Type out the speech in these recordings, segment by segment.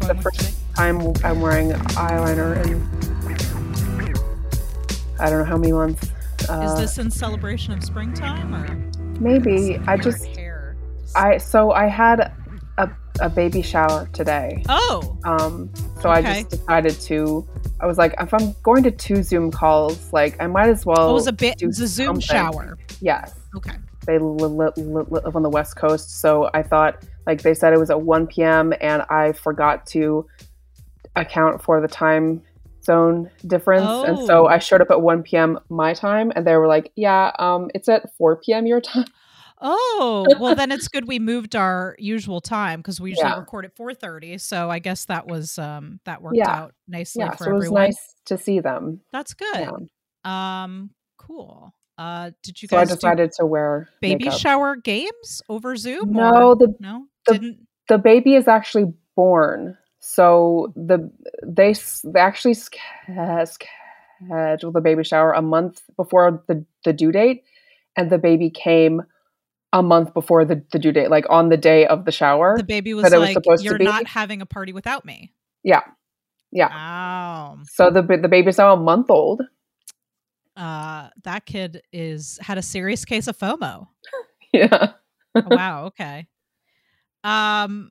you're the first time I'm wearing eyeliner in I don't know how many months. Uh, Is this in celebration of springtime or maybe I just hair? I so I had a, a baby shower today. Oh, Um, so I just decided to. I was like, if I'm going to two Zoom calls, like I might as well. it was a bit. It was a Zoom something. shower. Yes, Okay. they li- li- li- live on the West Coast, so I thought, like they said, it was at 1 p.m. and I forgot to account for the time zone difference, and Oh. so I showed up at 1 p.m. my time, and they were like, "Yeah, um, it's at 4 p.m. your time." Oh, well then it's good we moved our usual time because we usually Yeah. record at 4:30. So I guess that was um that worked Yeah. out nicely Yeah, for so it was everyone. nice to see them. That's good. Yeah. Um cool. Uh did you So I guys do decided to wear baby makeup. shower games over Zoom? No, or- the no, didn't. the baby is actually born so the they, they actually sch- scheduled the baby shower a month before the, the due date and the baby came a month before the, the due date like on the day of the shower The baby was was like, supposed "You're not having a party without me." yeah yeah Wow. so the the baby's now a month old Uh, that kid is had a serious case of FOMO. yeah Oh, wow. Okay. Um.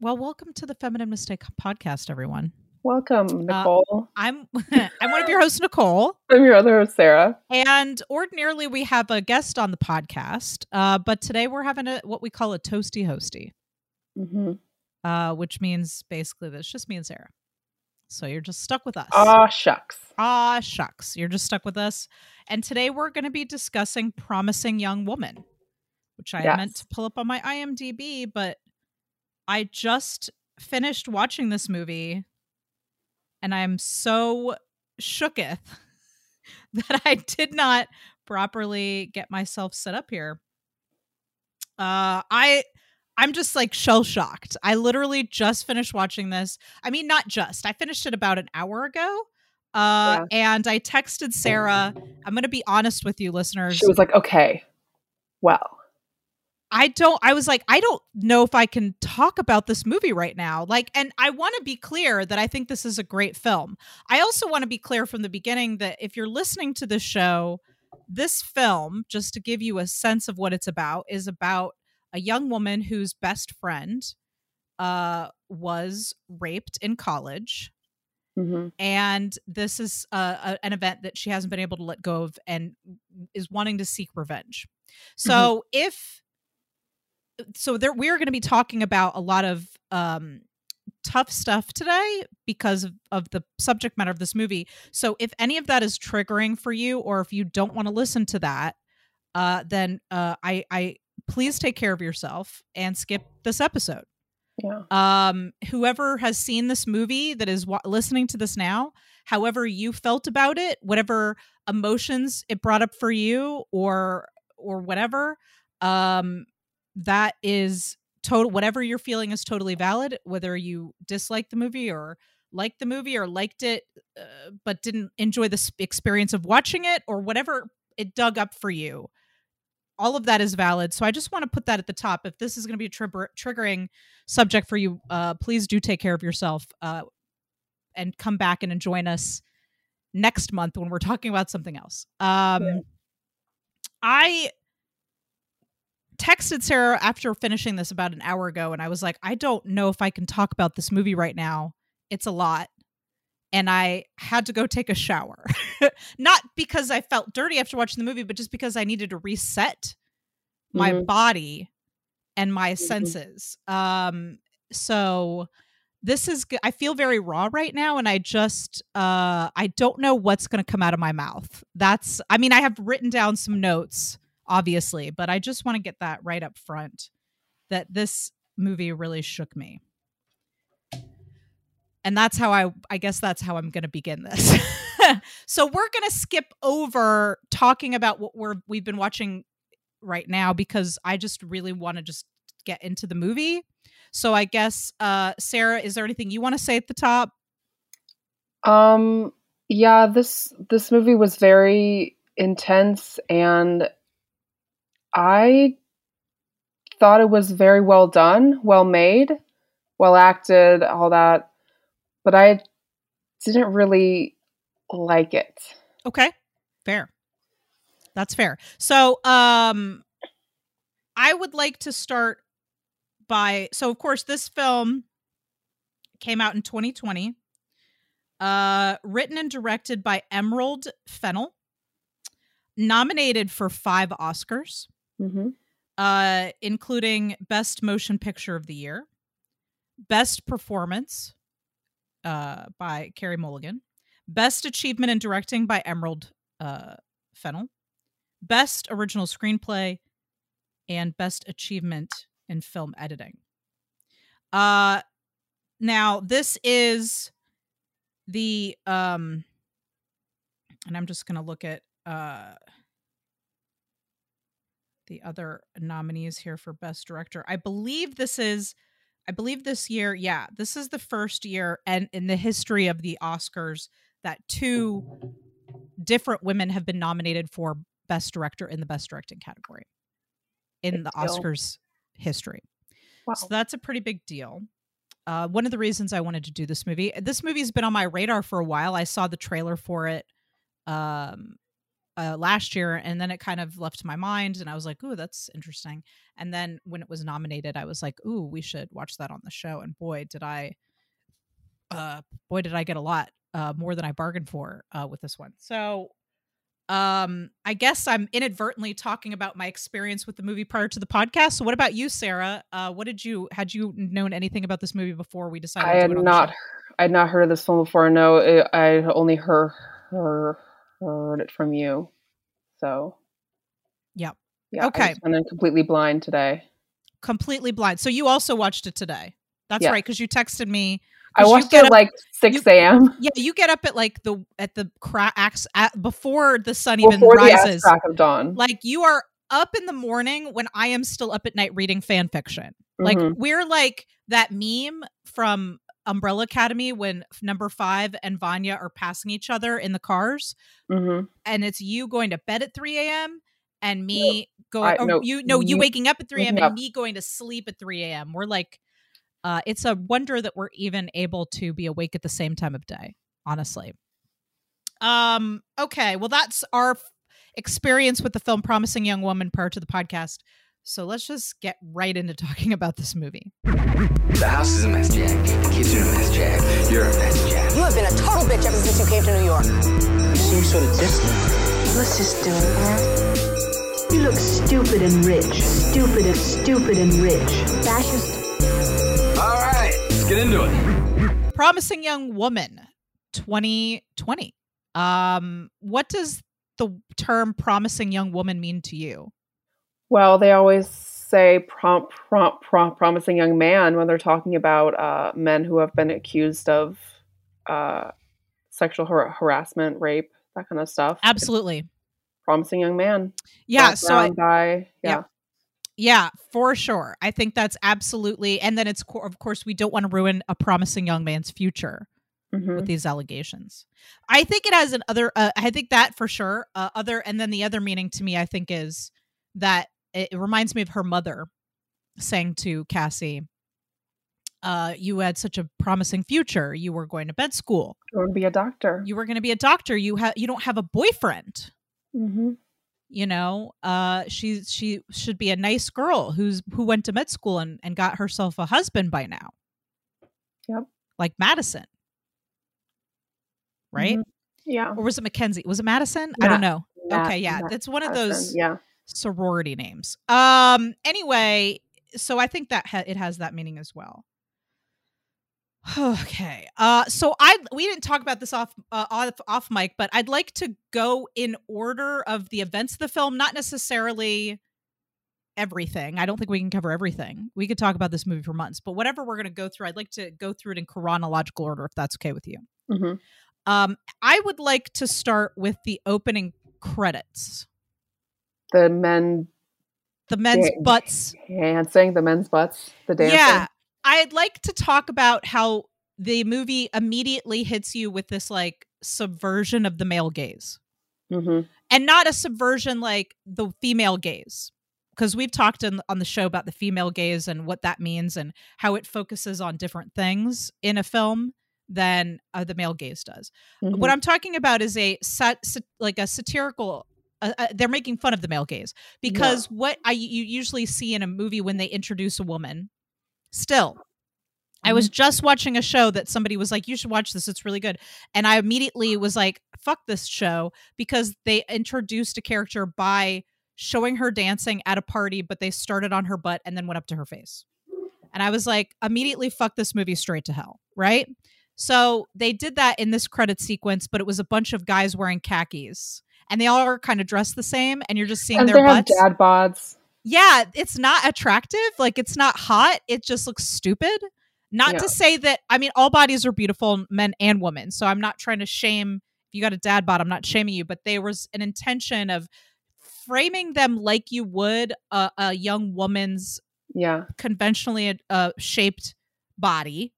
Well, welcome to the Feminine Mistake podcast, everyone. welcome Uh, nicole I'm I'm one of your hosts, Nicole, i'm your other host sarah and ordinarily we have a guest on the podcast, uh, but today we're having a what we call a toasty hosty, mm-hmm. uh, which means basically that it's just me and Sarah. So you're just stuck with us. ah shucks Ah, shucks. You're just stuck with us. And today we're going to be discussing Promising Young Woman, which I had meant to pull up on my IMDb, but I just finished watching this movie and I'm so shooketh that I did not properly get myself set up here. Uh I I'm just like shell shocked. I literally just finished watching this. I mean not just. I finished it about an hour ago. Uh and I texted Sarah. I'm going to be honest with you listeners. she was like okay well I don't I was like I don't know if I can talk about this movie right now. Like and I want to be clear that I think this is a great film. I also want to be clear from the beginning that if you're listening to this show, this film just to give you a sense of what it's about is about a young woman whose best friend uh was raped in college hmm and this is uh, a, an event that she hasn't been able to let go of and is wanting to seek revenge so if so there we are going to be talking about a lot of um tough stuff today because of, of the subject matter of this movie. So if any of that is triggering for you or if you don't want to listen to that uh then uh i i please take care of yourself and skip this episode. Yeah. Um whoever has seen this movie that is wa- listening to this now however you felt about it whatever emotions it brought up for you or or whatever um that is total whatever you're feeling is totally valid whether you dislike the movie or liked the movie or liked it uh, but didn't enjoy the experience of watching it or whatever it dug up for you all of that is valid. So i just want to put that at the top. If this is going to be a trigger- triggering subject for you uh please do take care of yourself uh and come back and join us next month when we're talking about something else. Um Yeah. i texted sarah after finishing this about an hour ago and i was like i don't know if i can talk about this movie right now. It's a lot. And i had to go take a shower. Not because i felt dirty after watching the movie but just because i needed to reset my Mhm. body and my Mhm. senses. Um so this is i feel very raw right now and i just uh i don't know what's going to come out of my mouth. That's i mean i have written down some notes obviously but i just want to get that right up front that this movie really shook me. And that's how i i guess that's how i'm going to begin this. So we're going to skip over talking about what we're we've been watching right now because i just really want to just get into the movie. So i guess uh sarah is there anything you want to say at the top? Um yeah, this this movie was very intense and I thought it was very well done, well made. well acted, all that. But I didn't really like it. Okay. Fair. That's fair. So, um I would like to start by so of course this film came out in 2020. Uh written and directed by Emerald Fennell. Nominated for 5 Oscars. Mm-hmm. Uh including Best Motion Picture of the Year, Best Performance uh by Carey Mulligan, Best Achievement in Directing by Emerald uh Fennell, Best Original Screenplay, and Best Achievement in Film Editing. Uh now this is the um and I'm just going to look at uh the other nominees here for best director. I believe this is I believe this year, yeah, this is the first year and in the history of the Oscars that two different women have been nominated for best director in the best directing category in the. Oscars history. Wow. So that's a pretty big deal. Uh, one of the reasons I wanted to do this movie. This movie's been on my radar for a while. I saw the trailer for it um, uh, last year, and then it kind of left my mind, and I was like, "Ooh, that's interesting." And then when it was nominated, I was like, "Ooh, we should watch that on the show." And boy, did I, uh, boy, did I get a lot uh, more than I bargained for uh, with this one. So um i guess i'm inadvertently talking about my experience with the movie prior to the podcast so what about you sarah uh what did you had you known anything about this movie before we decided I to had it on the not? I had not heard of this film before. No, it, I only heard, heard heard it from you. So Yep. yeah, Okay. Went in completely blind today. completely blind so you also watched it today that's Yeah. right because you texted me I watched get it up- like six a.m. yeah you get up at like the at the cracks at before the sun even before the rises crack of dawn. like you are up in the morning when i am still up at night reading fan fiction like Mhm. we're like that meme from umbrella academy when number five and vanya are passing each other in the cars. Mhm. and it's you going to bed at 3 a.m and me going I- no, you no you waking up at 3 a.m and up. me going to sleep at 3 a.m we're like uh it's a wonder that we're even able to be awake at the same time of day honestly. Um okay well that's our f- experience with the film promising young woman prior to the podcast so let's just get right into talking about this movie The house is a mess, Jack. The kids are a mess, Jack. You're a mess, Jack. You have been a total bitch ever since you came to New York. You seem sort of distant. Let's just do it, man. You look stupid and rich. Stupid and stupid and rich. Fascist. All right, let's get into it. promising young woman 2020 um what does the term promising young woman mean to you Well, they always say prom, prom, prom, promising young man when they're talking about uh, men who have been accused of uh, sexual har- harassment, rape, that kind of stuff. absolutely Promising young man. yeah so I, down by yeah. Yeah for sure i think that's absolutely and then it's co- of course we don't want to ruin a promising young man's future Mhm. with these allegations i think it has an other uh, i think that for sure uh, other and then the other meaning to me i think is that it, it reminds me of her mother saying to cassie uh, you had such a promising future. You were going to med school. I want to be a doctor. you were going to be a doctor. You have you don't have a boyfriend. Hmm you know uh she she should be a nice girl who's who went to med school and and got herself a husband by now. Yep. like madison. Right? Mhm. Yeah. or was it mackenzie? Was it madison? I don't know. Matt- okay yeah Matt that's one of Madison, those Yeah. Sorority names. Um anyway so i think that ha- it has that meaning as well. Okay uh so i we didn't talk about this off uh, off off mic but i'd like to go in order of the events of the film not necessarily everything. I don't think we can cover everything. We could talk about this movie for months but whatever we're going to go through i'd like to go through it in chronological order if that's okay with you. Hmm um i would like to start with the opening credits The men the men's Yeah. butts dancing, the men's butts, the dancing. Yeah. I'd like to talk about how the movie immediately hits you with this like subversion of the male gaze. hmm And not a subversion like the female gaze. because we've talked in, on the show about the female gaze and what that means and how it focuses on different things in a film than uh, the male gaze does. Mhm. What I'm talking about is a sat, sat- like a satirical. Uh, uh, they're making fun of the male gaze because what I you usually see in a movie when they introduce a woman. Still, I was just watching a show that somebody was like, "You should watch this; it's really good," and I immediately was like, "Fuck this show!" because they introduced a character by showing her dancing at a party, but they started on her butt and then went up to her face, and I was like, immediately, fuck this movie straight to hell, right? So they did that in this credit sequence, but it was a bunch of guys wearing khakis, and they all are kind of dressed the same, and you're just seeing and their butts. dad bods. yeah, it's not attractive. Like it's not hot. It just looks stupid. Not Yeah. to say that I mean all bodies are beautiful, men and women. So I'm not trying to shame if you got a dad bod. I'm not shaming you, but there was an intention of framing them like you would a, a young woman's Yeah, conventionally uh, shaped body,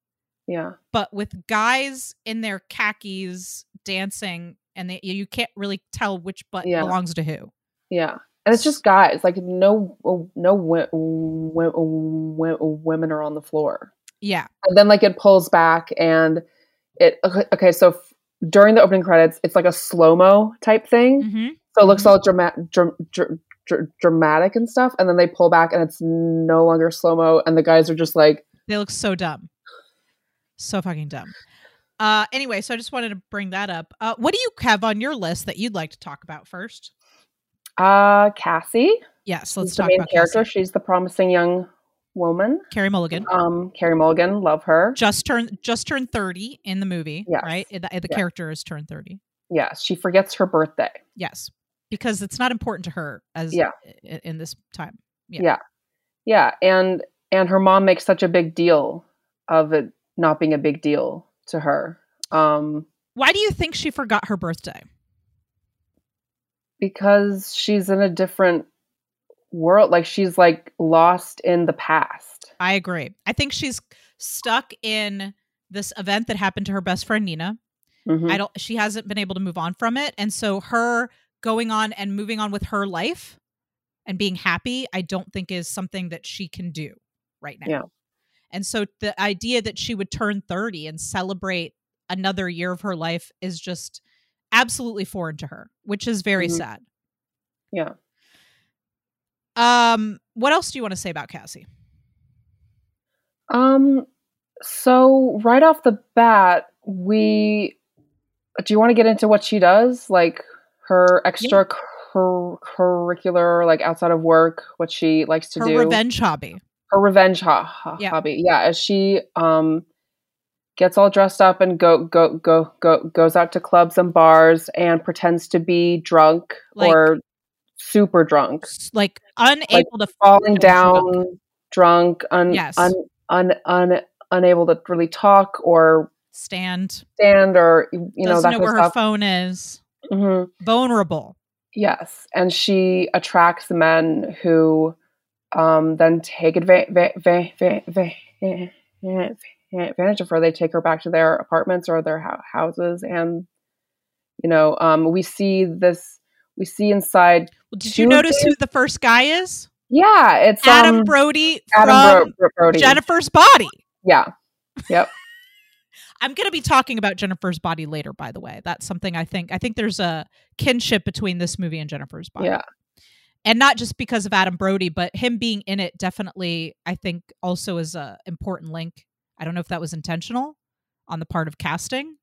yeah, but with guys in their khakis dancing, and they, you can't really tell which butt Yeah. belongs to who. yeah. And it's just guys. Like no, no wi- wi- wi- women are on the floor. Yeah, and then like it pulls back and it okay, so f- during the opening credits it's like a slow mo type thing hmm so it looks all dramatic dr- dr- dr- dramatic and stuff and then they pull back and it's no longer slow mo and the guys are just like They look so dumb. So fucking dumb. Uh anyway, so I just wanted to bring that up. Uh what do you have on your list that you'd like to talk about first? uh cassie Yes, let's she's the talk main about character Cassie. she's the promising young woman Carey Mulligan. um carey mulligan love her Just turned just turned 30 in the movie, Yes. right? The, the Yeah. character is turned 30. yes she forgets her birthday Yes. Because it's not important to her as Yeah. in this time. Yeah. yeah yeah and and her mom makes such a big deal of it not being a big deal to her um Why do you think she forgot her birthday? because she's in a different world like she's like lost in the past I agree. I think she's stuck in this event that happened to her best friend Nina. Mhm. I don't she hasn't been able to move on from it. And so her going on and moving on with her life and being happy, I don't think is something that she can do right now. Yeah. And so the idea that she would turn 30 and celebrate another year of her life is just absolutely foreign to her, which is very Mhm. sad. yeah Um what else do you want to say about Cassie? um so right off the bat we do you want to get into what she does like her extra cur- curricular like outside of work what she likes to her do revenge hobby. Her revenge ho- ho- Yeah. hobby. Yeah as she um gets all dressed up and go go go go goes out to clubs and bars and pretends to be drunk Like- or super drunk. Like unable to falling down drunk un, Yes. un, un, un, unable to really talk or stand, stand or you know doesn't that know where her phone is, hmm vulnerable. yes and she attracts men who um, then take adva- va- va- va- va- advantage of her they take her back to their apartments or their hou- houses and you know um, we see this we see inside Well, Did you notice who the first guy is? yeah it's Adam um, Brody Adam from Bro- Brody Jennifer's Body. yeah yep I'm going to be talking about Jennifer's Body later. By the way, that's something I think. I think there's a kinship between this movie and Jennifer's Body. yeah and not just because of Adam Brody, but him being in it definitely, I think, also is a important link. I don't know if that was intentional on the part of casting,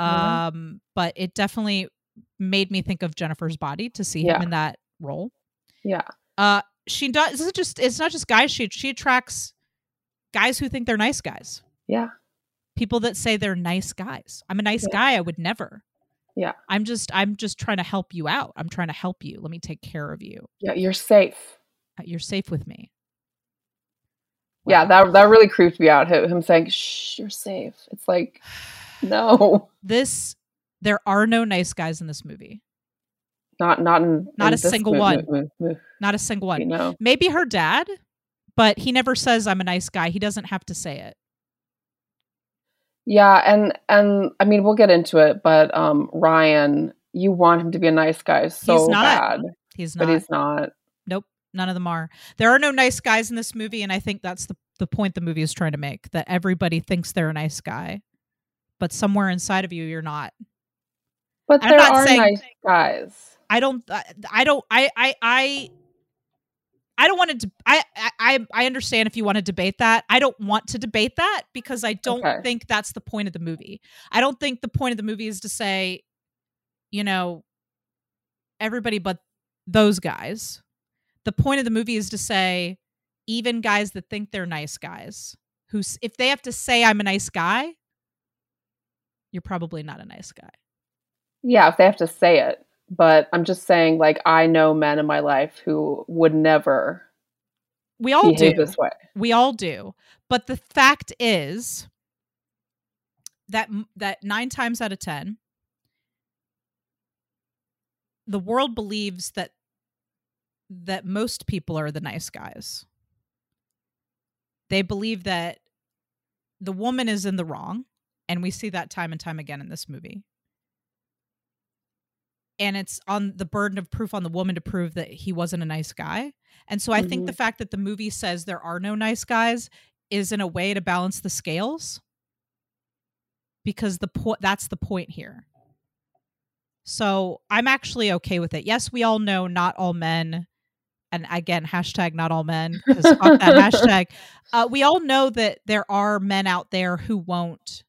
Mhm. um, but it definitely made me think of Jennifer's Body to see him in that role. yeah Uh, she does. It's just. It's not just guys. She she attracts guys who think they're nice guys. yeah People that say they're nice guys. I'm a nice Yeah. guy. I would never. Yeah. I'm just. I'm just trying to help you out. I'm trying to help you. Let me take care of you. yeah you're safe Uh, You're safe with me. Yeah, that that really creeped me out. Him saying, "Shh, you're safe." It's like, no, this. There are no nice guys in this movie. not not in Not in a single mo- one. mo- mo- Not a single movie, one. No, Maybe her dad, but he never says I'm a nice guy. He doesn't have to say it. Yeah, and and I mean, we'll get into it, but um, Ryan, you want him to be a nice guy so He's not. bad, He's not. but he's not. nope. None of them are. There are no nice guys in this movie, and I think that's the the point the movie is trying to make. That everybody thinks they're a nice guy, but somewhere inside of you, you're not. But I'm there not are saying- nice guys. I don't. I, I don't. I. I. I. I don't want to. I, I. I understand if you want to debate that. I don't want to debate that because I don't Okay. think that's the point of the movie. I don't think the point of the movie is to say, you know, everybody but those guys. The point of the movie is to say, even guys that think they're nice guys, who if they have to say I'm a nice guy, you're probably not a nice guy. Yeah, if they have to say it. But I'm just saying, like, I know men in my life who would never We all do. this way. We all do. But the fact is that that 9 times out of 10 the world believes that that most people are the nice guys. They believe that the woman is in the wrong, and we see that time and time again in this movie. And it's on the burden of proof on the woman to prove that he wasn't a nice guy. And so I think the fact that the movie says there are no nice guys is in a way to balance the scales because the point that's the point here. So I'm actually okay with it. Yes, we all know not all men, and again, hashtag not all men, because fuck that hashtag. Uh, we all know that there are men out there who won't,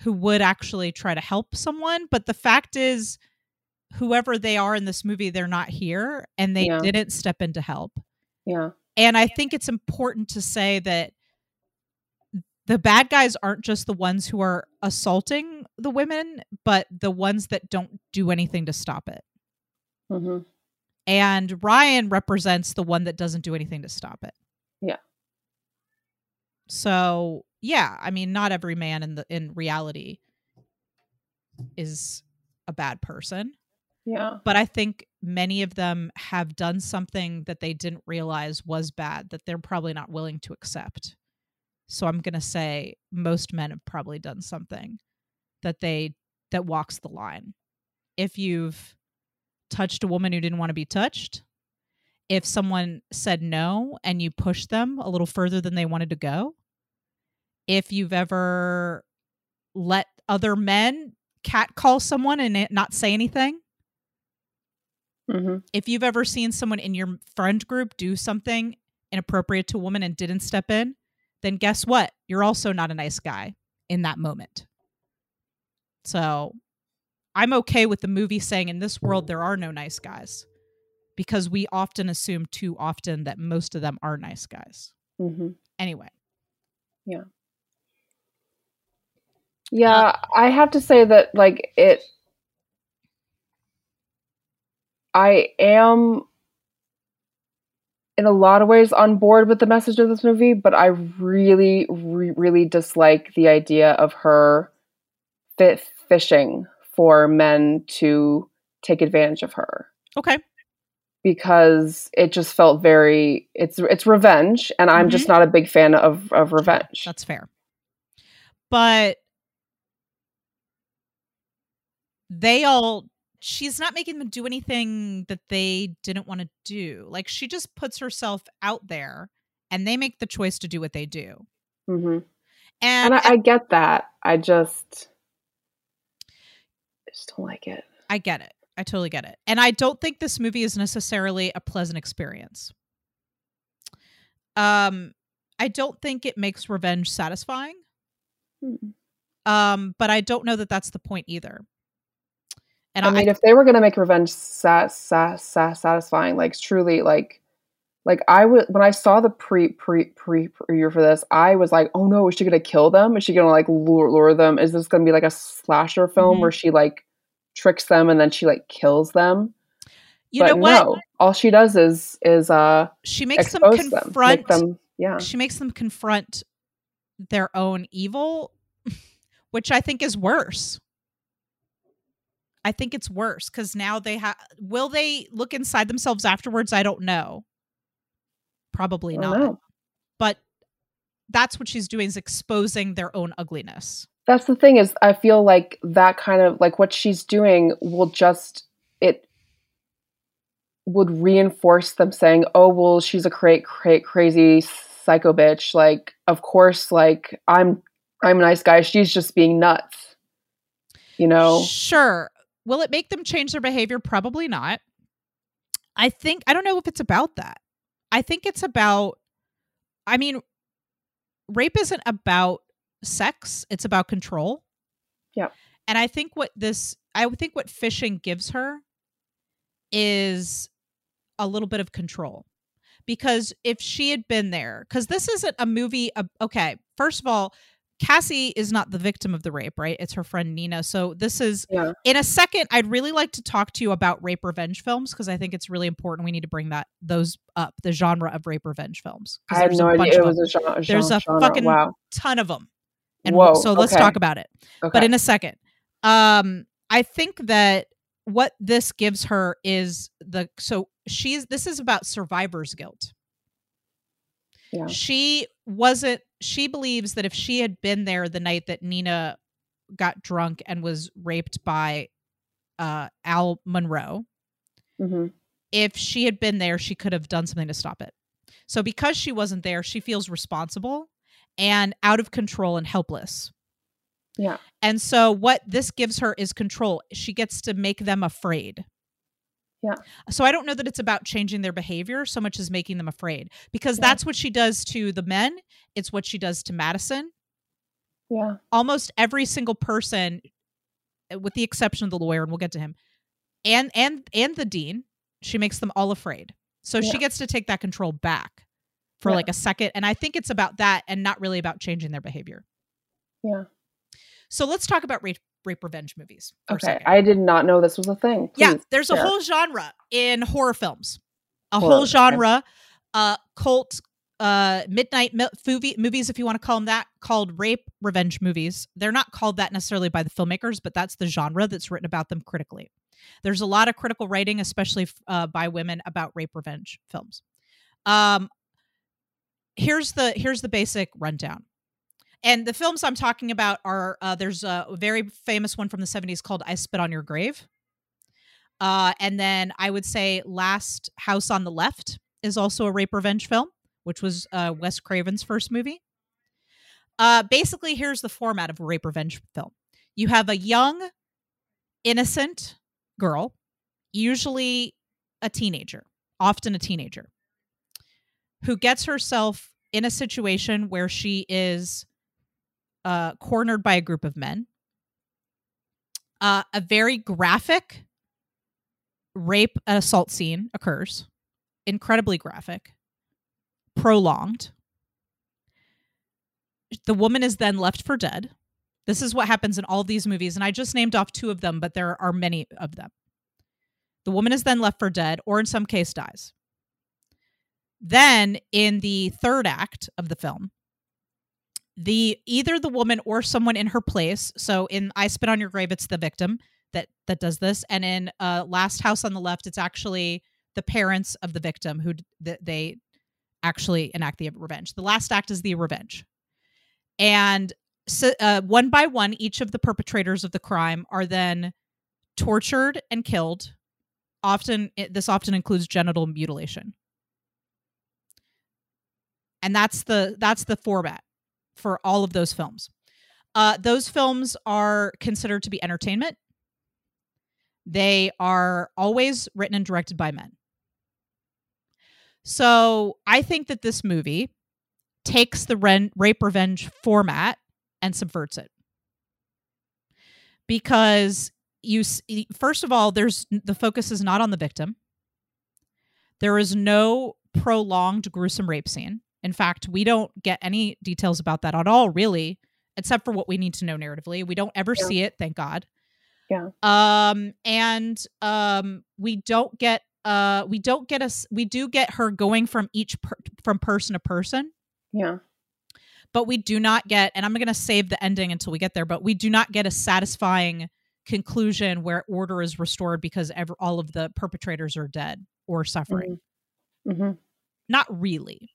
who would actually try to help someone. But the fact is, whoever they are in this movie, they're not here and they Yeah. didn't step in to help. Yeah. And I think it's important to say that the bad guys aren't just the ones who are assaulting the women, but the ones that don't do anything to stop it. hmm And Ryan represents the one that doesn't do anything to stop it. Yeah. So, yeah, I mean not every man in the in reality is a bad person Yeah. but I think many of them have done something that they didn't realize was bad that they're probably not willing to accept. So I'm going to say most men have probably done something that they that walks the line. If you've touched a woman who didn't want to be touched, if someone said no and you pushed them a little further than they wanted to go, if you've ever let other men catcall someone and not say anything, hmm if you've ever seen someone in your friend group do something inappropriate to a woman and didn't step in, then guess what? You're also not a nice guy in that moment. So I'm okay with the movie saying in this world there are no nice guys because we often assume too often that most of them are nice guys. hmm Anyway, Yeah. Yeah, I have to say that like it I am in a lot of ways on board with the message of this movie, but I really re- really dislike the idea of her fit fishing for men to take advantage of her okay. because it just felt very it's it's revenge and I'm just mm-hmm. not a big fan of of revenge. That's fair. But they all she's not making them do anything that they didn't want to do. Like she just puts herself out there and they make the choice to do what they do. Mm-hmm. And, and I, I get that. I just, I just don't like it. I get it. I totally get it. And I don't think this movie is necessarily a pleasant experience. Um I don't think it makes revenge satisfying. Hmm. Um but I don't know that that's the point either. And I mean, if they were gonna make revenge sa- sa- sa- satisfying, like truly, like, like I would when I saw the pre pre pre preview for this, I was like, oh no, is she gonna kill them? Is she gonna like lure, lure them? Is this gonna be like a slasher film Mhm. where she like tricks them and then she like kills them? you but know what? no, all she does is is uh she makes them them, confront make them, yeah, she makes them confront their own evil which i think is worse i think it's worse because now they have will they look inside themselves afterwards i don't know probably don't not know. but that's what she's doing is exposing their own ugliness That's the thing is I feel like that kind of like what she's doing will just it would reinforce them saying, "Oh, well, she's a cra- cra- crazy psycho bitch." Like, of course, like I'm I'm a nice guy. She's just being nuts. You know? Sure. Will it make them change their behavior? Probably not. I think I don't know if it's about that. I think it's about I mean rape isn't about sex, it's about control. Yeah. And I think what this I think what fishing gives her is a little bit of control. Because if she had been there, because this isn't a movie. Of, okay, first of all, Cassie is not the victim of the rape, right? It's her friend Nina. So this is Yeah. in a second. I'd really like to talk to you about rape revenge films because I think it's really important. We need to bring that those up, the genre of rape revenge films. I had there's no a idea it was a genre. There's a genre. fucking wow. ton of them. And Whoa, so let's okay. talk about it. Okay. But in a second, um, I think that what this gives her is the so she's this is about survivor's guilt. Yeah. She wasn't she believes that if she had been there the night that Nina got drunk and was raped by uh Al Monroe, hmm if she had been there, she could have done something to stop it. So because she wasn't there, she feels responsible and out of control and helpless. Yeah. And so what this gives her is control. She gets to make them afraid. Yeah. So I don't know that it's about changing their behavior so much as making them afraid because Yeah. that's what she does to the men. It's what she does to Madison. Yeah. Almost every single person uh, with the exception of the lawyer and we'll get to him and and and the dean, she makes them all afraid. So she gets to take that control back for Yeah. like a second and I think it's about that and not really about changing their behavior. Yeah. So let's talk about rape revenge movies. Okay. I did not know this was a thing. yeah, there's a share. whole genre in horror films. A Horror, whole genre, uh, cult, uh, midnight movie, movies, if you want to call them that, called rape revenge movies. They're not called that necessarily by the filmmakers, but that's the genre that's written about them critically. There's a lot of critical writing, especially uh, by women, about rape revenge films. Um, here's the here's the basic rundown. And the films I'm talking about are uh, there's a very famous one from the 70s called I Spit on Your Grave. Uh, and then I would say Last House on the Left is also a rape revenge film, which was uh, Wes Craven's first movie. Uh, basically, here's the format of a rape revenge film you have a young, innocent girl, usually a teenager, often a teenager, who gets herself in a situation where she is uh, cornered by a group of men. Uh, a very graphic rape and assault scene occurs, incredibly graphic, prolonged. The woman is then left for dead. This is what happens in all these movies, and I just named off two of them, but there are many of them. The woman is then left for dead, or in some case, dies. Then, in the third act of the film, the either the woman or someone in her place. So in I Spit on Your Grave, it's the victim that that does this, and in uh, Last House on the Left, it's actually the parents of the victim who that they actually enact the revenge. The last act is the revenge, and so, uh, one by one, each of the perpetrators of the crime are then tortured and killed. Often, it, this often includes genital mutilation, and that's the that's the format for all of those films. Uh, those films are considered to be entertainment. They are always written and directed by men. So I think that this movie takes the ren- rape revenge format and subverts it. Because you first of all there's the focus is not on the victim. There is no prolonged gruesome rape scene. In fact, we don't get any details about that at all really except for what we need to know narratively. We don't ever Yeah. see it, thank God. Yeah. Um and um we don't get uh we don't get us we do get her going from each per- from person to person Yeah. but we do not get and i'm going to save the ending until we get there but we do not get a satisfying conclusion where order is restored because ever, all of the perpetrators are dead or suffering mm-hmm not really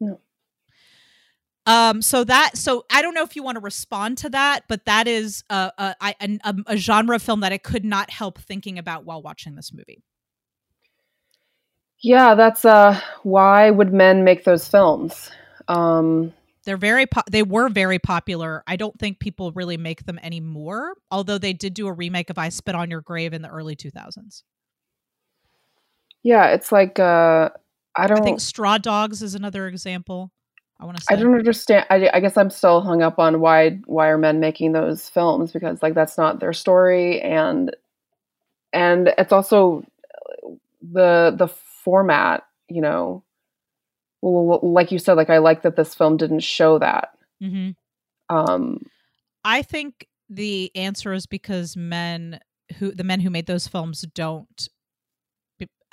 No. um so that so i don't know if you want to respond to that but that is a a genre film that i could not help thinking about while watching this movie Yeah, that's uh why would men make those films? Um They're very po- they were very popular. I don't think people really make them anymore, although they did do a remake of I Spit on Your Grave in the early 2000s. yeah, it's like uh I don't I think Straw Dogs is another example. I want to say I don't understand. I, I guess I'm still hung up on why why are men making those films because like that's not their story and and it's also the the format. You know, well, like you said, like I like that this film didn't show that. hmm Um, I think the answer is because men who the men who made those films don't.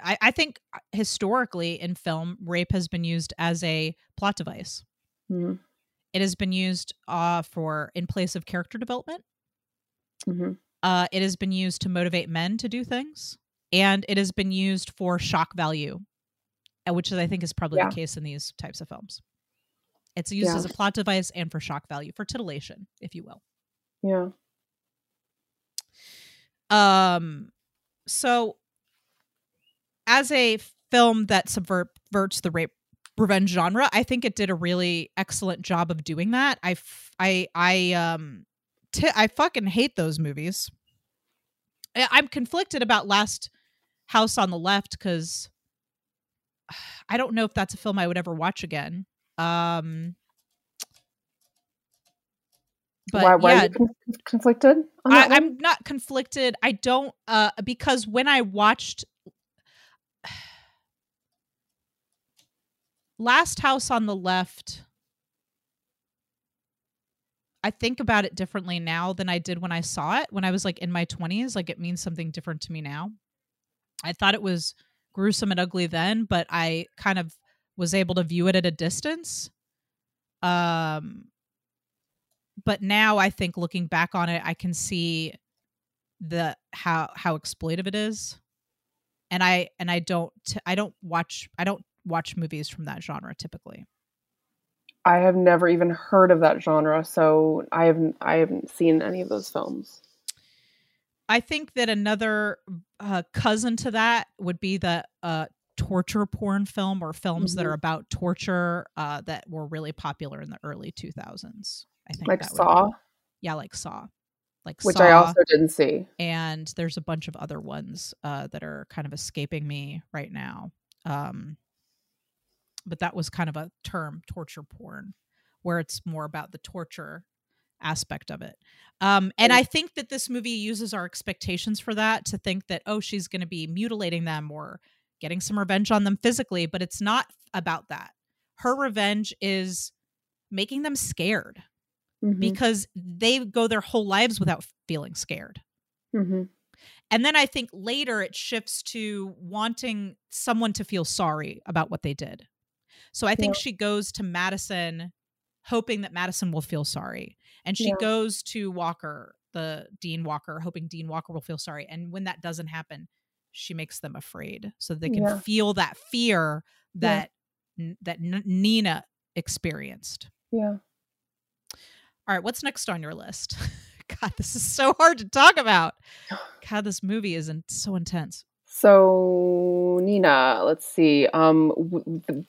I, I think uh, historically in film, rape has been used as a plot device. mhm, It has been used uh, for in place of character development. mhm. Uh, it has been used to motivate men to do things, and it has been used for shock value, uh, which is, I think is probably Yeah. the case in these types of films. It's used Yeah. as a plot device and for shock value, for titillation, if you will. Yeah. Um, so as a film that subverts the rape revenge genre, I think it did a really excellent job of doing that. I, f- I, I, um, t- I fucking hate those movies. I- I'm conflicted about Last House on the Left because I don't know if that's a film I would ever watch again. Um, but why why yeah, are you conflicted? I. I'm not conflicted. I don't uh because when I watched Last House on the Left, I think about it differently now than I did when I saw it when I was like in my 20s. Like it means something different to me now. I thought it was gruesome and ugly then, but I kind of was able to view it at a distance. Um but now I think looking back on it, I can see the how how exploitive it is, and I and I don't I don't watch I don't watch movies from that genre typically. I have never even heard of that genre, so I haven't I haven't seen any of those films. I think that another uh, cousin to that would be the uh, torture porn film or films that Mhm. are about torture uh, that were really popular in the early 2000s. I think Like that would be- Saw, yeah, like Saw, like which Saw. I also didn't see. and there's a bunch of other ones uh, that are kind of escaping me right now. Um, but that was kind of a term, torture porn, where it's more about the torture aspect of it. Um, and I think that this movie uses our expectations for that to think that oh, she's going to be mutilating them or getting some revenge on them physically, but it's not about that. Her revenge is making them scared Mhm, because they go their whole lives without feeling scared. mhm. And then I think later it shifts to wanting someone to feel sorry about what they did. So I think Yeah. she goes to Madison hoping that Madison will feel sorry. And she Yeah. goes to Walker, the Dean Walker, hoping Dean Walker will feel sorry. And when that doesn't happen, she makes them afraid so they can Yeah. feel that fear that that Nina experienced. Yeah. All right, what's next on your list? God, this is so hard to talk about. God, this movie isn't so intense. So Nina, let's see. Um,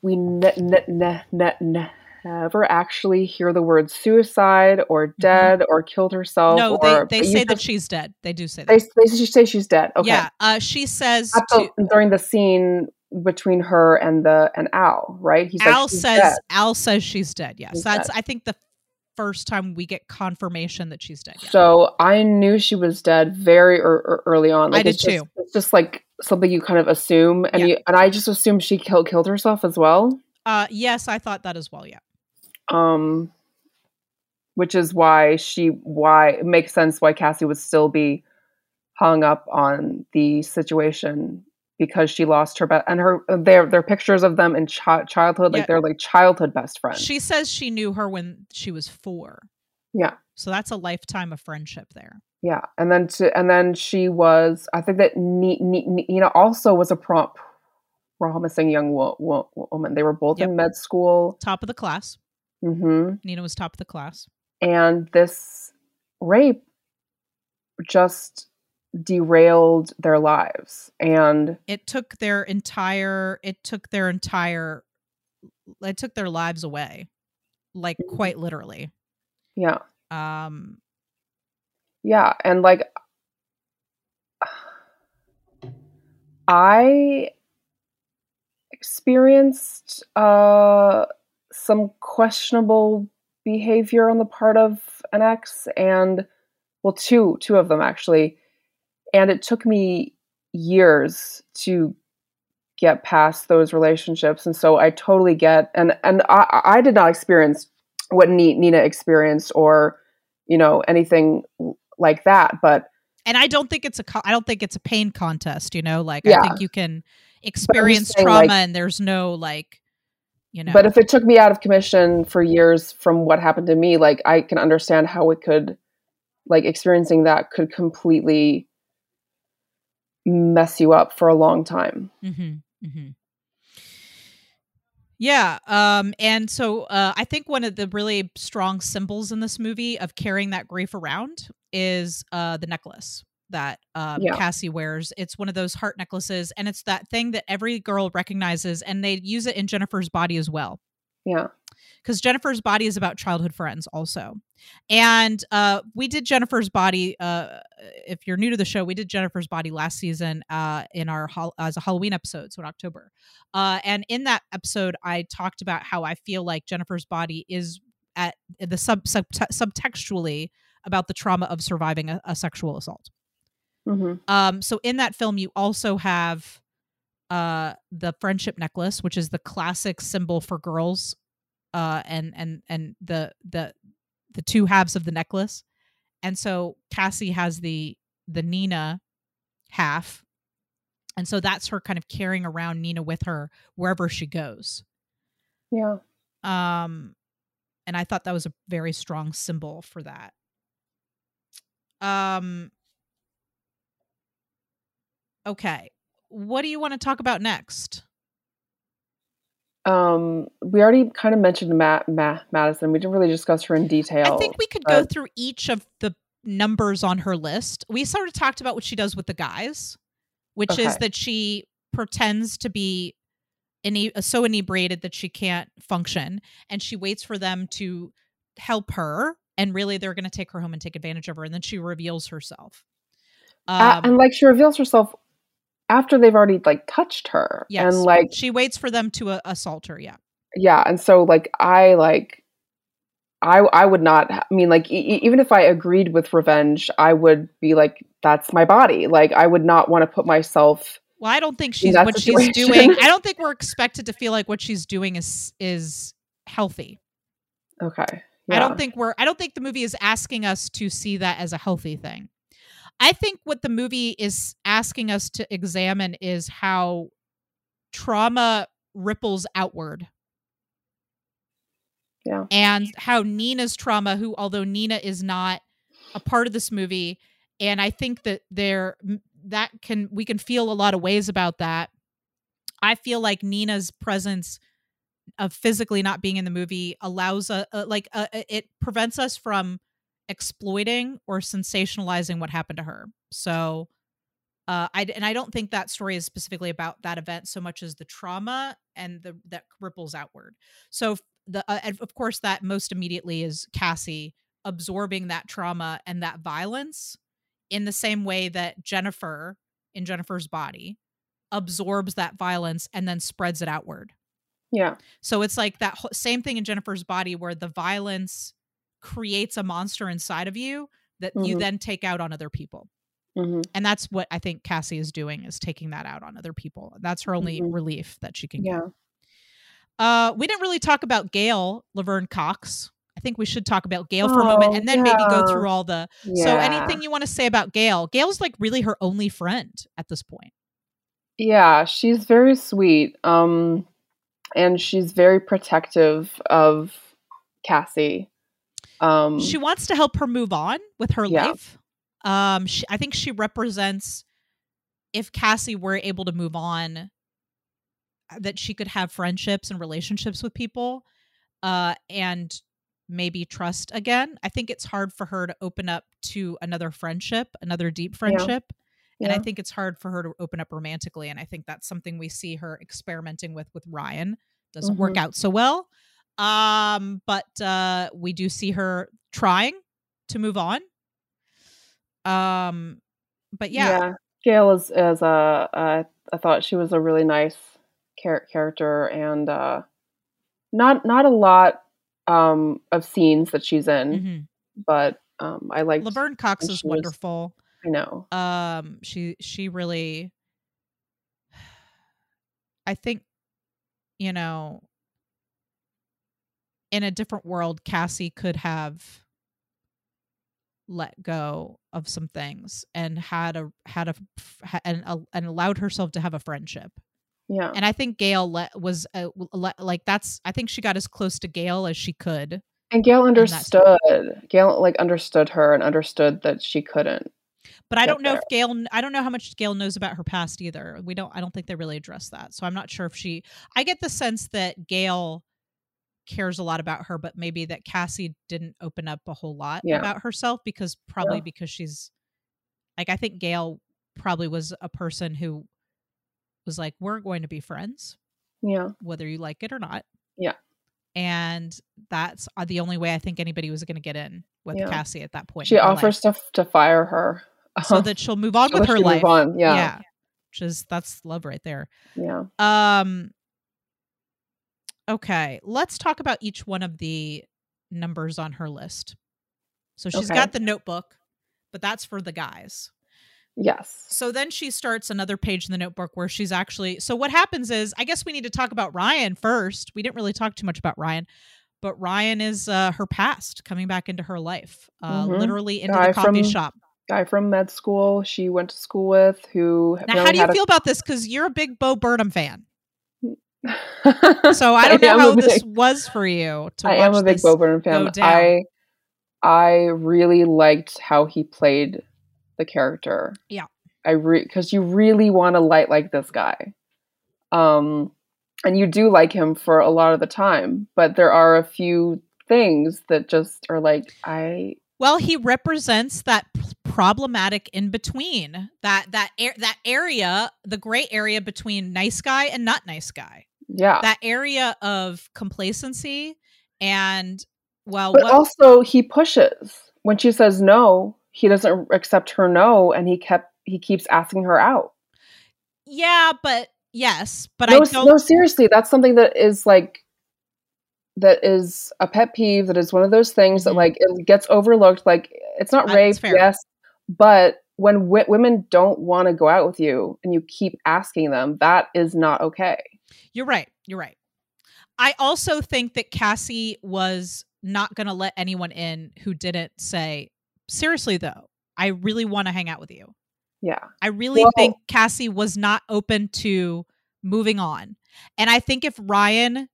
we ne- ne- ne- ne- never actually hear the word suicide or dead or killed herself. Mm-hmm. no, or, they, they say that she's dead. They do say that. they just say she's dead. Okay. Yeah, uh, she says to, during the scene between her and the and Al, right? He's Al like, says dead." Al says she's dead. Yes, that's dead. I think the first time we get confirmation that she's dead. Yeah. So I knew she was dead very er- er- early on. I Like, did it's just, too. It's just like something you kind of assume, and Yeah. you, and I just assumed she killed killed herself as well. uh, yes, I thought that as well. Yeah, Um, which is why she why it makes sense why Cassie would still be hung up on the situation because she lost her best and her their their pictures of them in chi- childhood like Yeah. they're like childhood best friends. she says she knew her when she was four. yeah. So that's a lifetime of friendship there. Yeah, and then to, and then she was. I think that Ni, Ni, Nina also was a pro- promising young wo- wo- woman. They were both Yep. in med school, Top of the class. hmm Nina was top of the class. and this rape just derailed their lives and It took their entire it took their entire it took their lives away. Like quite literally. yeah Um yeah and like i experienced uh some questionable behavior on the part of an ex and well two two of them actually and it took me years to get past those relationships and so i totally get and and i i did not experience what nina experienced or you know anything like that but and I don't think it's a I don't think it's a pain contest, you know? Like Yeah. I think you can experience saying, trauma like- and there's no like you know. but if it took me out of commission for years from what happened to me like i can understand how it could like experiencing that could completely mess you up for a long time Mm-hmm, mm-hmm. Yeah, um, and so uh, I think one of the really strong symbols in this movie of carrying that grief around is uh, the necklace that um, Yeah. Cassie wears. It's one of those heart necklaces, and it's that thing that every girl recognizes, and they use it in Jennifer's body as well. yeah because Jennifer's body is about childhood friends also. And uh, we did Jennifer's body. Uh, if you're new to the show, we did Jennifer's body last season uh, in our as a Halloween episode, so in October. Uh, and in that episode, I talked about how I feel like Jennifer's body is at the sub, sub subtextually about the trauma of surviving a, a sexual assault. hmm Um, so in that film, you also have uh the friendship necklace, which is the classic symbol for girls, uh, and and and the the the two halves of the necklace. And so Cassie has the the Nina half, and so that's her kind of carrying around Nina with her wherever she goes. yeah Um, and I thought that was a very strong symbol for that. Um, okay, what do you want to talk about next? Um we already kind of mentioned Matt, Matt madison we didn't really discuss her in detail I think we could go through each of the numbers on her list. We sort of talked about what she does with the guys, which is that she pretends to be ine- so inebriated that she can't function, and she waits for them to help her. And really, they're going to take her home and take advantage of her, and then she reveals herself. Um, and like she reveals herself after they've already like touched her yes, and like she waits for them to uh, assault her. Yeah, yeah and so like i like i i would not i mean like e- even if i agreed with revenge i would be like that's my body like i would not want to put myself Well, I don't think she's what situation. she's doing. I don't think we're expected to feel like what she's doing is is healthy. okay I don't think we're I don't think the movie is asking us to see that as a healthy thing. I think what the movie is asking us to examine is how trauma ripples outward. Yeah. And how Nina's trauma, who although Nina is not a part of this movie, and I think that there that can we can feel a lot of ways about that. I feel like Nina's presence of physically not being in the movie allows a, a like uh, uh it prevents us from exploiting or sensationalizing what happened to her. So uh I and I don't think that story is specifically about that event so much as the trauma and the that ripples outward. So the uh, of course that most immediately is Cassie absorbing that trauma and that violence in the same way that Jennifer in Jennifer's body absorbs that violence and then spreads it outward. yeah So it's like that whole, same thing in Jennifer's body where the violence creates a monster inside of you that you Mhm. then take out on other people. hmm And that's what I think Cassie is doing is taking that out on other people. That's her only Mhm. relief that she can yeah get. Uh we didn't really talk about Gail Laverne Cox. I think we should talk about Gail for a moment Oh, and then maybe go through all the So anything you want to say about Gail? Gail's like really her only friend at this point. Yeah, she's very sweet. Um and she's very protective of Cassie. Um she wants to help her move on with her Yeah. life. Um, she, I think she represents if Cassie were able to move on, uh, that she could have friendships and relationships with people, uh, and maybe trust again. I think it's hard for her to open up to another friendship, another deep friendship. And I think it's hard for her to open up romantically. And I think that's something we see her experimenting with with Ryan. Doesn't work Mhm. out so well. Um, but uh we do see her trying to move on. Um, but yeah, Gail is is a. Uh, thought she was a really nice char- character, and uh, not not a lot um, of scenes that she's in, mhm. but um, I like. Laverne Cox is she was- wonderful. I know. um she she really i think you know in a different world cassie could have let go of some things and had a had a and, uh, and allowed herself to have a friendship Yeah. and i think gail let was uh, let, like that's i think she got as close to gail as she could And Gail understood. Gail like understood her and understood that she couldn't. But I don't know there. if Gail. I don't know how much Gail knows about her past either. We don't. I don't think they really address that. So I'm not sure if she. I get the sense that Gail cares a lot about her, but maybe that Cassie didn't open up a whole lot Yeah. about herself because probably Yeah. because she's like I think Gail probably was a person who was like, "We're going to be friends, Yeah. whether you like it or not." Yeah. And that's uh, the only way I think anybody was going to get in with Yeah. Cassie at that point. She in her life offers to to fire her. so that she'll move on So with her life. Yeah. yeah. Which is that's love right there. yeah. Um okay, let's talk about each one of the numbers on her list. So she's Okay. got the notebook, but that's for the guys. Yes. So then she starts another page in the notebook where she's actually so what happens is I guess we need to talk about Ryan first. We didn't really talk too much about Ryan, but Ryan is uh her past coming back into her life. Uh Mhm. literally into Guy the coffee from shop. Guy from med school she went to school with who Now, how do you a- feel about this? Because you're a big Bo Burnham fan. So I don't know how this big- was for you. To I am a big Bo Burnham fan. I I really liked how he played the character. Yeah. I re because you really want to light like this guy. Um and you do like him for a lot of the time, but there are a few things that just are like I Well, he represents that problematic in between that that that area, the gray area between nice guy and not nice guy. Yeah. That area of complacency and well, but what, also he pushes. When she says no, he doesn't accept her no and he kept he keeps asking her out. yeah, but yes, but no, I don't. no, seriously, that's something that is like that is a pet peeve. That is one of those things Mhm. that like it gets overlooked. Like it's not Uh, rape, yes, but when w- women don't want to go out with you and you keep asking them, that is not okay. You're right. You're right. I also think that Cassie was not going to let anyone in who didn't say, seriously, though, I really want to hang out with you. Yeah, I really think Cassie was not open to moving on. And I think if Ryan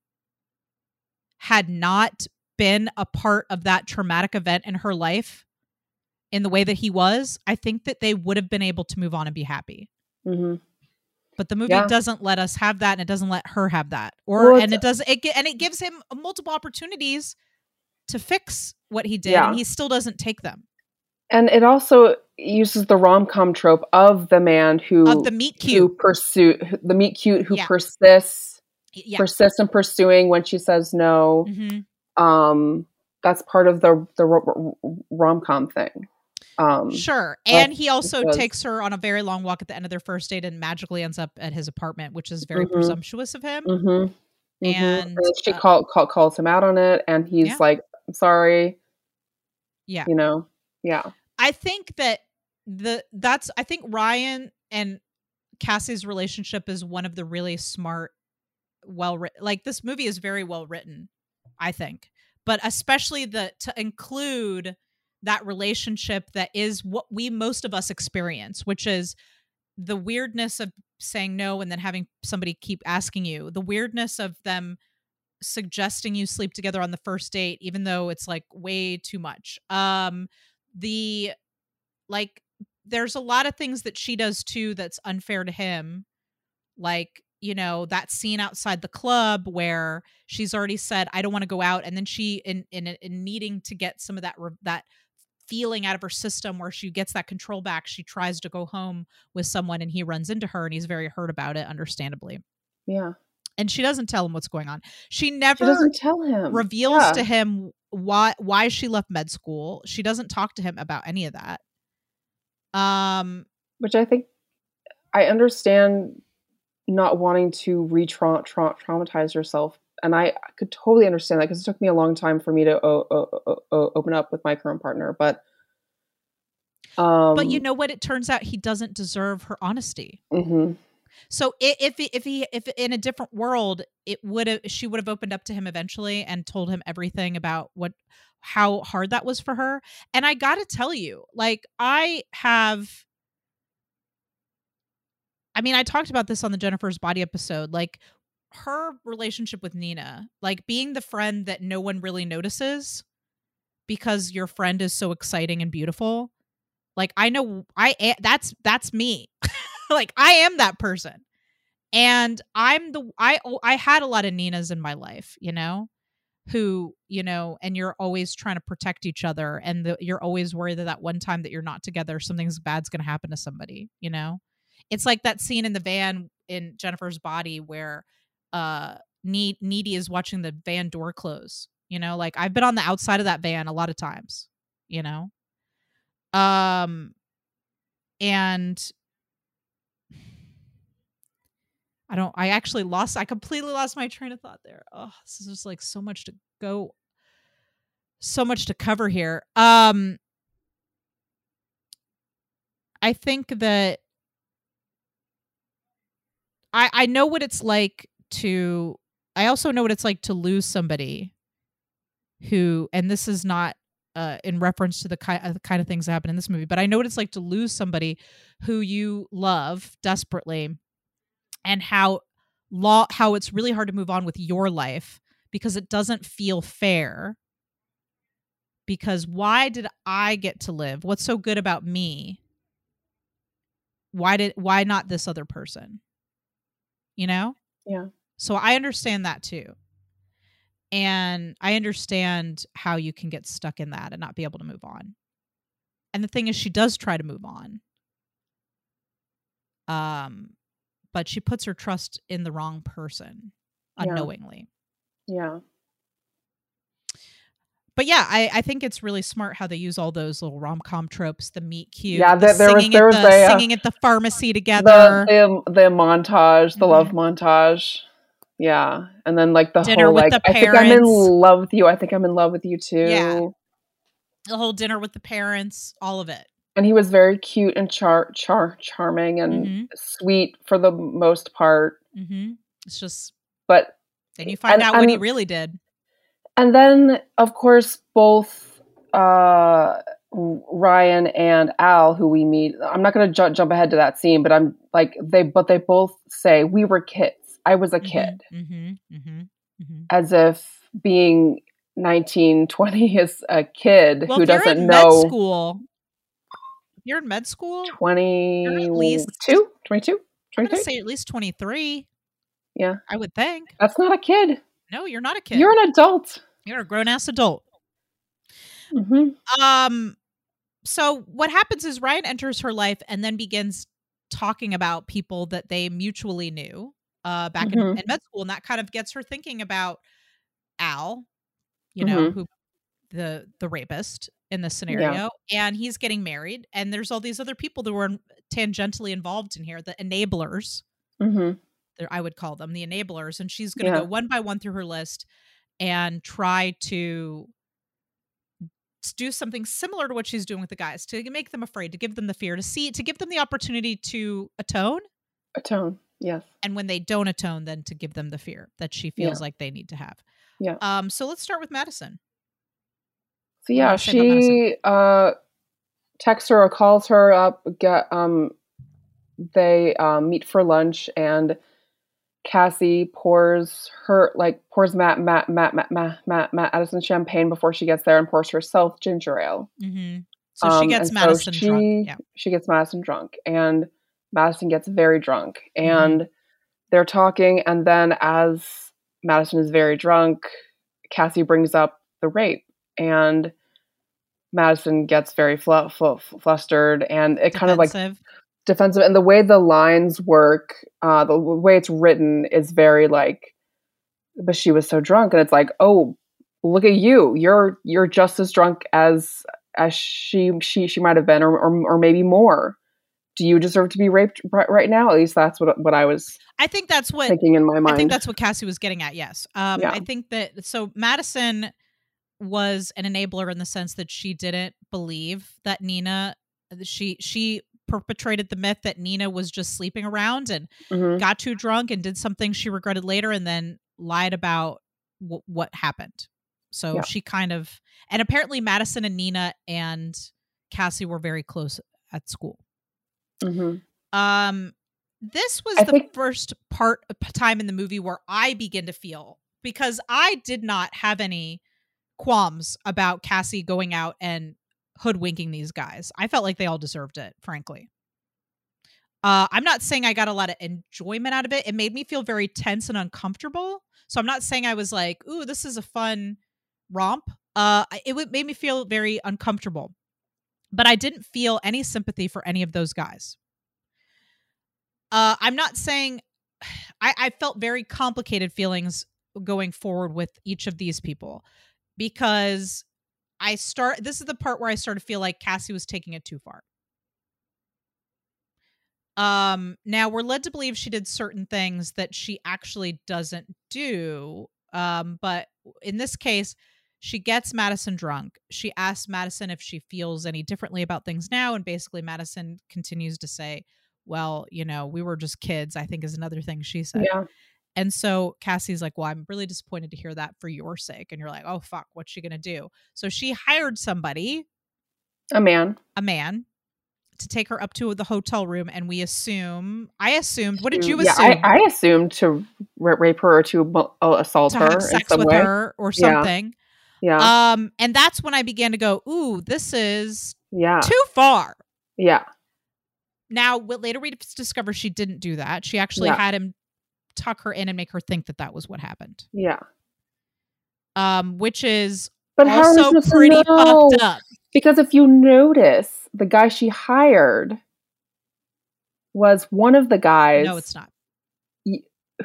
had not been a part of that traumatic event in her life in the way that he was, I think that they would have been able to move on and be happy. hmm But the movie Yeah. doesn't let us have that, and it doesn't let her have that, or Well, and it does it and it gives him multiple opportunities to fix what he did, Yeah. and he still doesn't take them. and it also uses the rom com trope of the man who Of the meet who cute, pursue the meet cute who Yeah. persists yeah, persists in pursuing when she says no. hmm um that's part of the the rom com thing um sure. And he also because- takes her on a very long walk at the end of their first date, and magically ends up at his apartment, which is very Mhm. presumptuous of him. mhm, mhm. And, then she uh, call, call calls him out on it and he's Yeah. like i'm sorry Yeah. you know yeah I think that the that's I think Ryan and Cassie's relationship is one of the really smart, well written. Like this movie is very well written, I think, but especially the to include that relationship that is what we most of us experience, which is the weirdness of saying no and then having somebody keep asking you, the weirdness of them suggesting you sleep together on the first date even though it's like way too much. Um the like there's a lot of things that she does too that's unfair to him. Like you know that scene outside the club where she's already said i don't want to go out and then she in in, in needing to get some of that re- that feeling out of her system where she gets that control back. She tries to go home with someone and he runs into her and he's very hurt about it, understandably. Yeah. And she doesn't tell him what's going on. She She never doesn't tell him. reveals Yeah. to him why why she left med school. She doesn't talk to him about any of that. Um Which I think I understand not wanting to re traumatize yourself. And I could totally understand that because it took me a long time for me to o- o- o- open up with my current partner. But, um, but you know what it turns out he doesn't deserve her honesty. mhm. So if he- if he if in a different world it would have she would have opened up to him eventually and told him everything about what how hard that was for her. And I got to tell you, like I have I mean, I talked about this on the Jennifer's Body episode, like her relationship with Nina, like being the friend that no one really notices because your friend is so exciting and beautiful. Like I know I that's that's me. like I am that person. And I'm the I oh, I had a lot of Ninas in my life, you know, who, you know, and you're always trying to protect each other and the, you're always worried that that one time that you're not together something's bad's going to happen to somebody, you know. It's like that scene in the van in Jennifer's body where uh need needy is watching the van door close you know like i've been on the outside of that van a lot of times you know? Um and i don't i actually lost i completely lost my train of thought there. Oh this is just like so much to go so much to cover here. Um i think that i i know what it's like to I also know what it's like to lose somebody who and this is not uh, in reference to the kind of, the kind of things that happen in this movie, but I know what it's like to lose somebody who you love desperately and how law how it's really hard to move on with your life because it doesn't feel fair. Because why did I get to live? What's so good about me? Why did why not this other person? You know? Yeah. So I understand that too. And I understand how you can get stuck in that and not be able to move on. And the thing is she does try to move on. Um but she puts her trust in the wrong person unknowingly. Yeah. But yeah, I, I think it's really smart how they use all those little rom com tropes, the meet cute, Yeah, the was- singing, there at was the, a, singing at the pharmacy together, The, the the montage, the love Mhm. montage. Yeah. And then like the Dinner whole like I think I'm in love with you. I think I'm in love with you too. Yeah. the whole dinner with the parents, all of it. And he was very cute and char char charming and Mhm. sweet for the most part. hmm It's just But then you find And- out what he really did. and then of course both uh Ryan and Al who we meet I'm not going to ju- jump ahead to that scene but I'm like they but they both say we were kids I was a kid Mm-hmm, mm-hmm, hmm as if being 19 20 is a kid Well, who doesn't in know med school, you're in med school. 22 least- 22 I'm gonna say at least 23. Yeah. I would think. that's not a kid No, you're not a kid. you're an adult you're a grown ass adult. hmm Um, so what happens is Ryan enters her life and then begins talking about people that they mutually knew uh back in, Mhm. in med school, and that kind of gets her thinking about Al, you know, Mhm. who the the rapist in this scenario, and he's getting married, and there's all these other people that were tangentially involved in here, the enablers. hmm I would call them the enablers, and she's going to Yeah. go one by one through her list and try to do something similar to what she's doing with the guys to make them afraid, to give them the fear, to see, to give them the opportunity to atone, atone yes and when they don't atone, then to give them the fear that she feels Yeah. like they need to have. Yeah. Um. So let's start with Madison. So yeah, you say about Madison? she uh texts her or calls her up. Get um, they um, meet for lunch, and Cassie pours her like pours Matt Matt Matt Matt Matt Matt, Madison champagne before she gets there, and pours herself ginger ale. Mm-hmm. So she Um, gets and so Madison she, drunk. Yeah. She gets Madison drunk, and Madison gets very drunk, Mm-hmm. and they're talking, and then as Madison is very drunk, Cassie brings up the rape, and Madison gets very flu- flu- flustered, and it kind of like Defensive. defensive. And the way the lines work, uh, the way it's written is very like, but she was so drunk, and it's like, oh, look at you, you're you're just as drunk as as she she she might have been, or or, or maybe more. Do you deserve to be raped right, now? At least that's what what I was I think that's what thinking in my mind. I think that's what Cassie was getting at. Yes. Um, Yeah. I think that so Madison was an enabler in the sense that she didn't believe that Nina she she perpetrated the myth that Nina was just sleeping around and Mhm. got too drunk and did something she regretted later and then lied about w- what happened. So Yeah. she kind of and apparently Madison and Nina and Cassie were very close at school. Mhm. Um, this was I the think- first part time in the movie where I begin to feel because I did not have any qualms about Cassie going out and hoodwinking these guys. I felt like they all deserved it, frankly. Uh, I'm not saying I got a lot of enjoyment out of it. It made me feel very tense and uncomfortable. So I'm not saying I was like, "Ooh, this is a fun romp." Uh, it would made me feel very uncomfortable, but I didn't feel any sympathy for any of those guys. Uh, I'm not saying I, I felt very complicated feelings going forward with each of these people because I start. This is the part where I started to feel like Cassie was taking it too far. Um, now we're led to believe she did certain things that she actually doesn't do. Um, but in this case, she gets Madison drunk. She asks Madison if she feels any differently about things now, and basically Madison continues to say, "Well, you know, we were just kids." I think is another thing she said. Yeah. And so Cassie's like, Well, I'm really disappointed to hear that for your sake. And you're like, Oh, fuck, what's she going to do? So she hired somebody, A man. a man, to take her up to the hotel room. And we assume, I assumed, what did you yeah, assume? I, I assumed to rape her or to uh, assault to her sex with way. her or something. Yeah. Um, and that's when I began to go, Ooh, this is yeah. too far. Yeah. Now, what later we discover she didn't do that. She actually Yeah. had him tuck her in and make her think that that was what happened. Yeah. Um, which is But also pretty know? fucked up. Because if you notice, the guy she hired was one of the guys No, it's not.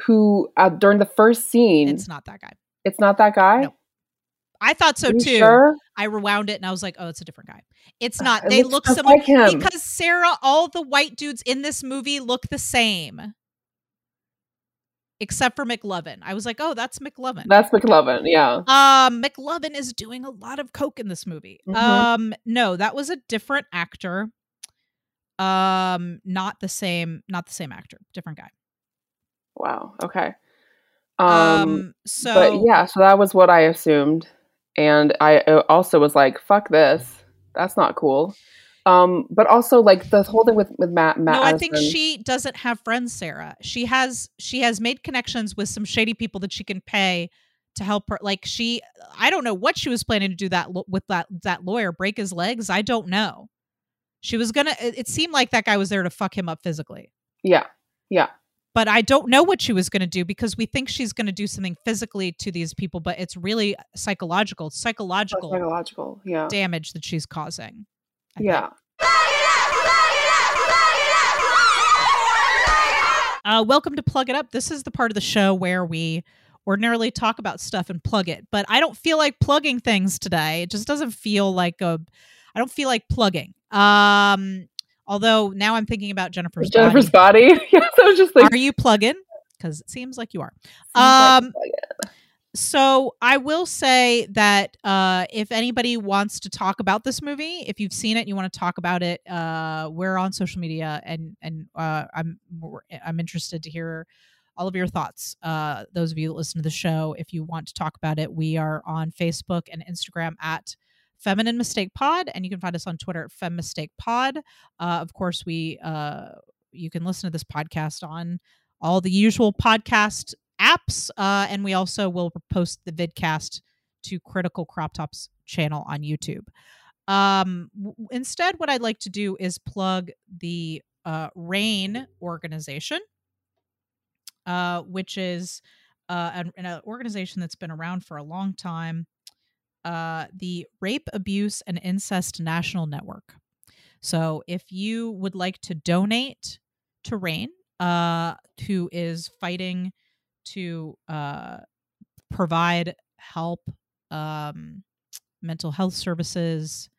who, uh, during the first scene, It's not that guy. it's not that guy. No. I thought so too. Sure? I rewound it and I was like, oh, it's a different guy. It's Uh, not. it They looks look similar like him. because Sarah, all the white dudes in this movie look the same. Except for McLovin. I was like, oh, that's McLovin. That's McLovin. Yeah. um, McLovin is doing a lot of coke in this movie. Mhm. Um, no, that was a different actor. Um, not the same, not the same actor, different guy. Wow. Okay. Um, Um, so but yeah, so that was what I assumed, and I uh, also was like, "Fuck this, that's not cool." Um, but also like the whole thing with with Matt. Matt no i think she doesn't have friends sarah she has she has made connections with some shady people that she can pay to help her like she i don't know what she was planning to do that lo- with that that lawyer break his legs i don't know she was gonna it, it seemed like that guy was there to fuck him up physically Yeah. Yeah. But i don't know what she was gonna do because we think she's gonna do something physically to these people but it's really psychological Oh, psychological psychological. Yeah. damage that she's causing I think. Yeah. Uh, welcome to Plug It Up. This is the part of the show where we ordinarily talk about stuff and plug it, but I don't feel like plugging things today. It just doesn't feel like a. I don't feel like plugging. Um, although now I'm thinking about Jennifer's, Jennifer's body. body. yes, I was just like, Are you plugging? Because it seems like you are. seems like- Um, So I will say that uh, if anybody wants to talk about this movie, if you've seen it, you want to talk about it, uh, we're on social media, and and uh, I'm I'm interested to hear all of your thoughts. Uh, those of you that listen to the show, if you want to talk about it, we are on Facebook and Instagram at Feminine Mistake Pod, and you can find us on Twitter at Fem Mistake Pod. Uh, of course, we uh, you can listen to this podcast on all the usual podcast apps, uh, and we also will post the vidcast to Critical Crop Tops channel on YouTube. Um, w- instead, what I'd like to do is plug the uh, RAINN organization, uh, which is uh, an, an organization that's been around for a long time. Uh, the Rape, Abuse, and Incest National Network. So if you would like to donate to RAINN, uh, who is fighting to uh, provide help, um, mental health services,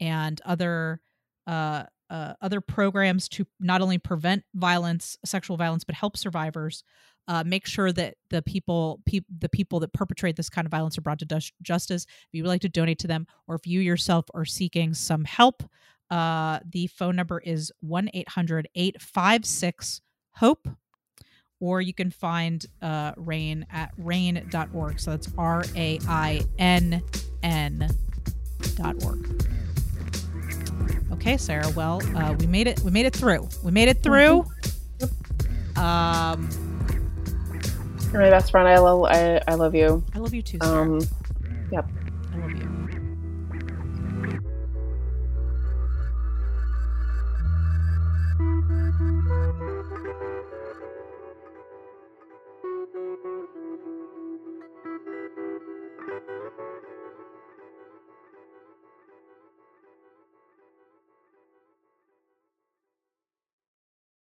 and other uh, uh, other programs to not only prevent violence, sexual violence, but help survivors. Uh, make sure that the people, pe- the people that perpetrate this kind of violence are brought to dus- justice. If you would like to donate to them, or if you yourself are seeking some help, uh, the phone number is 1 800 856 HOPE, or you can find uh, RAINN at rainn.org. So that's R A I N N dot org. Okay, Sarah. Well, uh, we made it. We made it through. We made it through. Um, you're my best friend. I love I, I love you. I love you too. Sarah. Um, yep. I love you.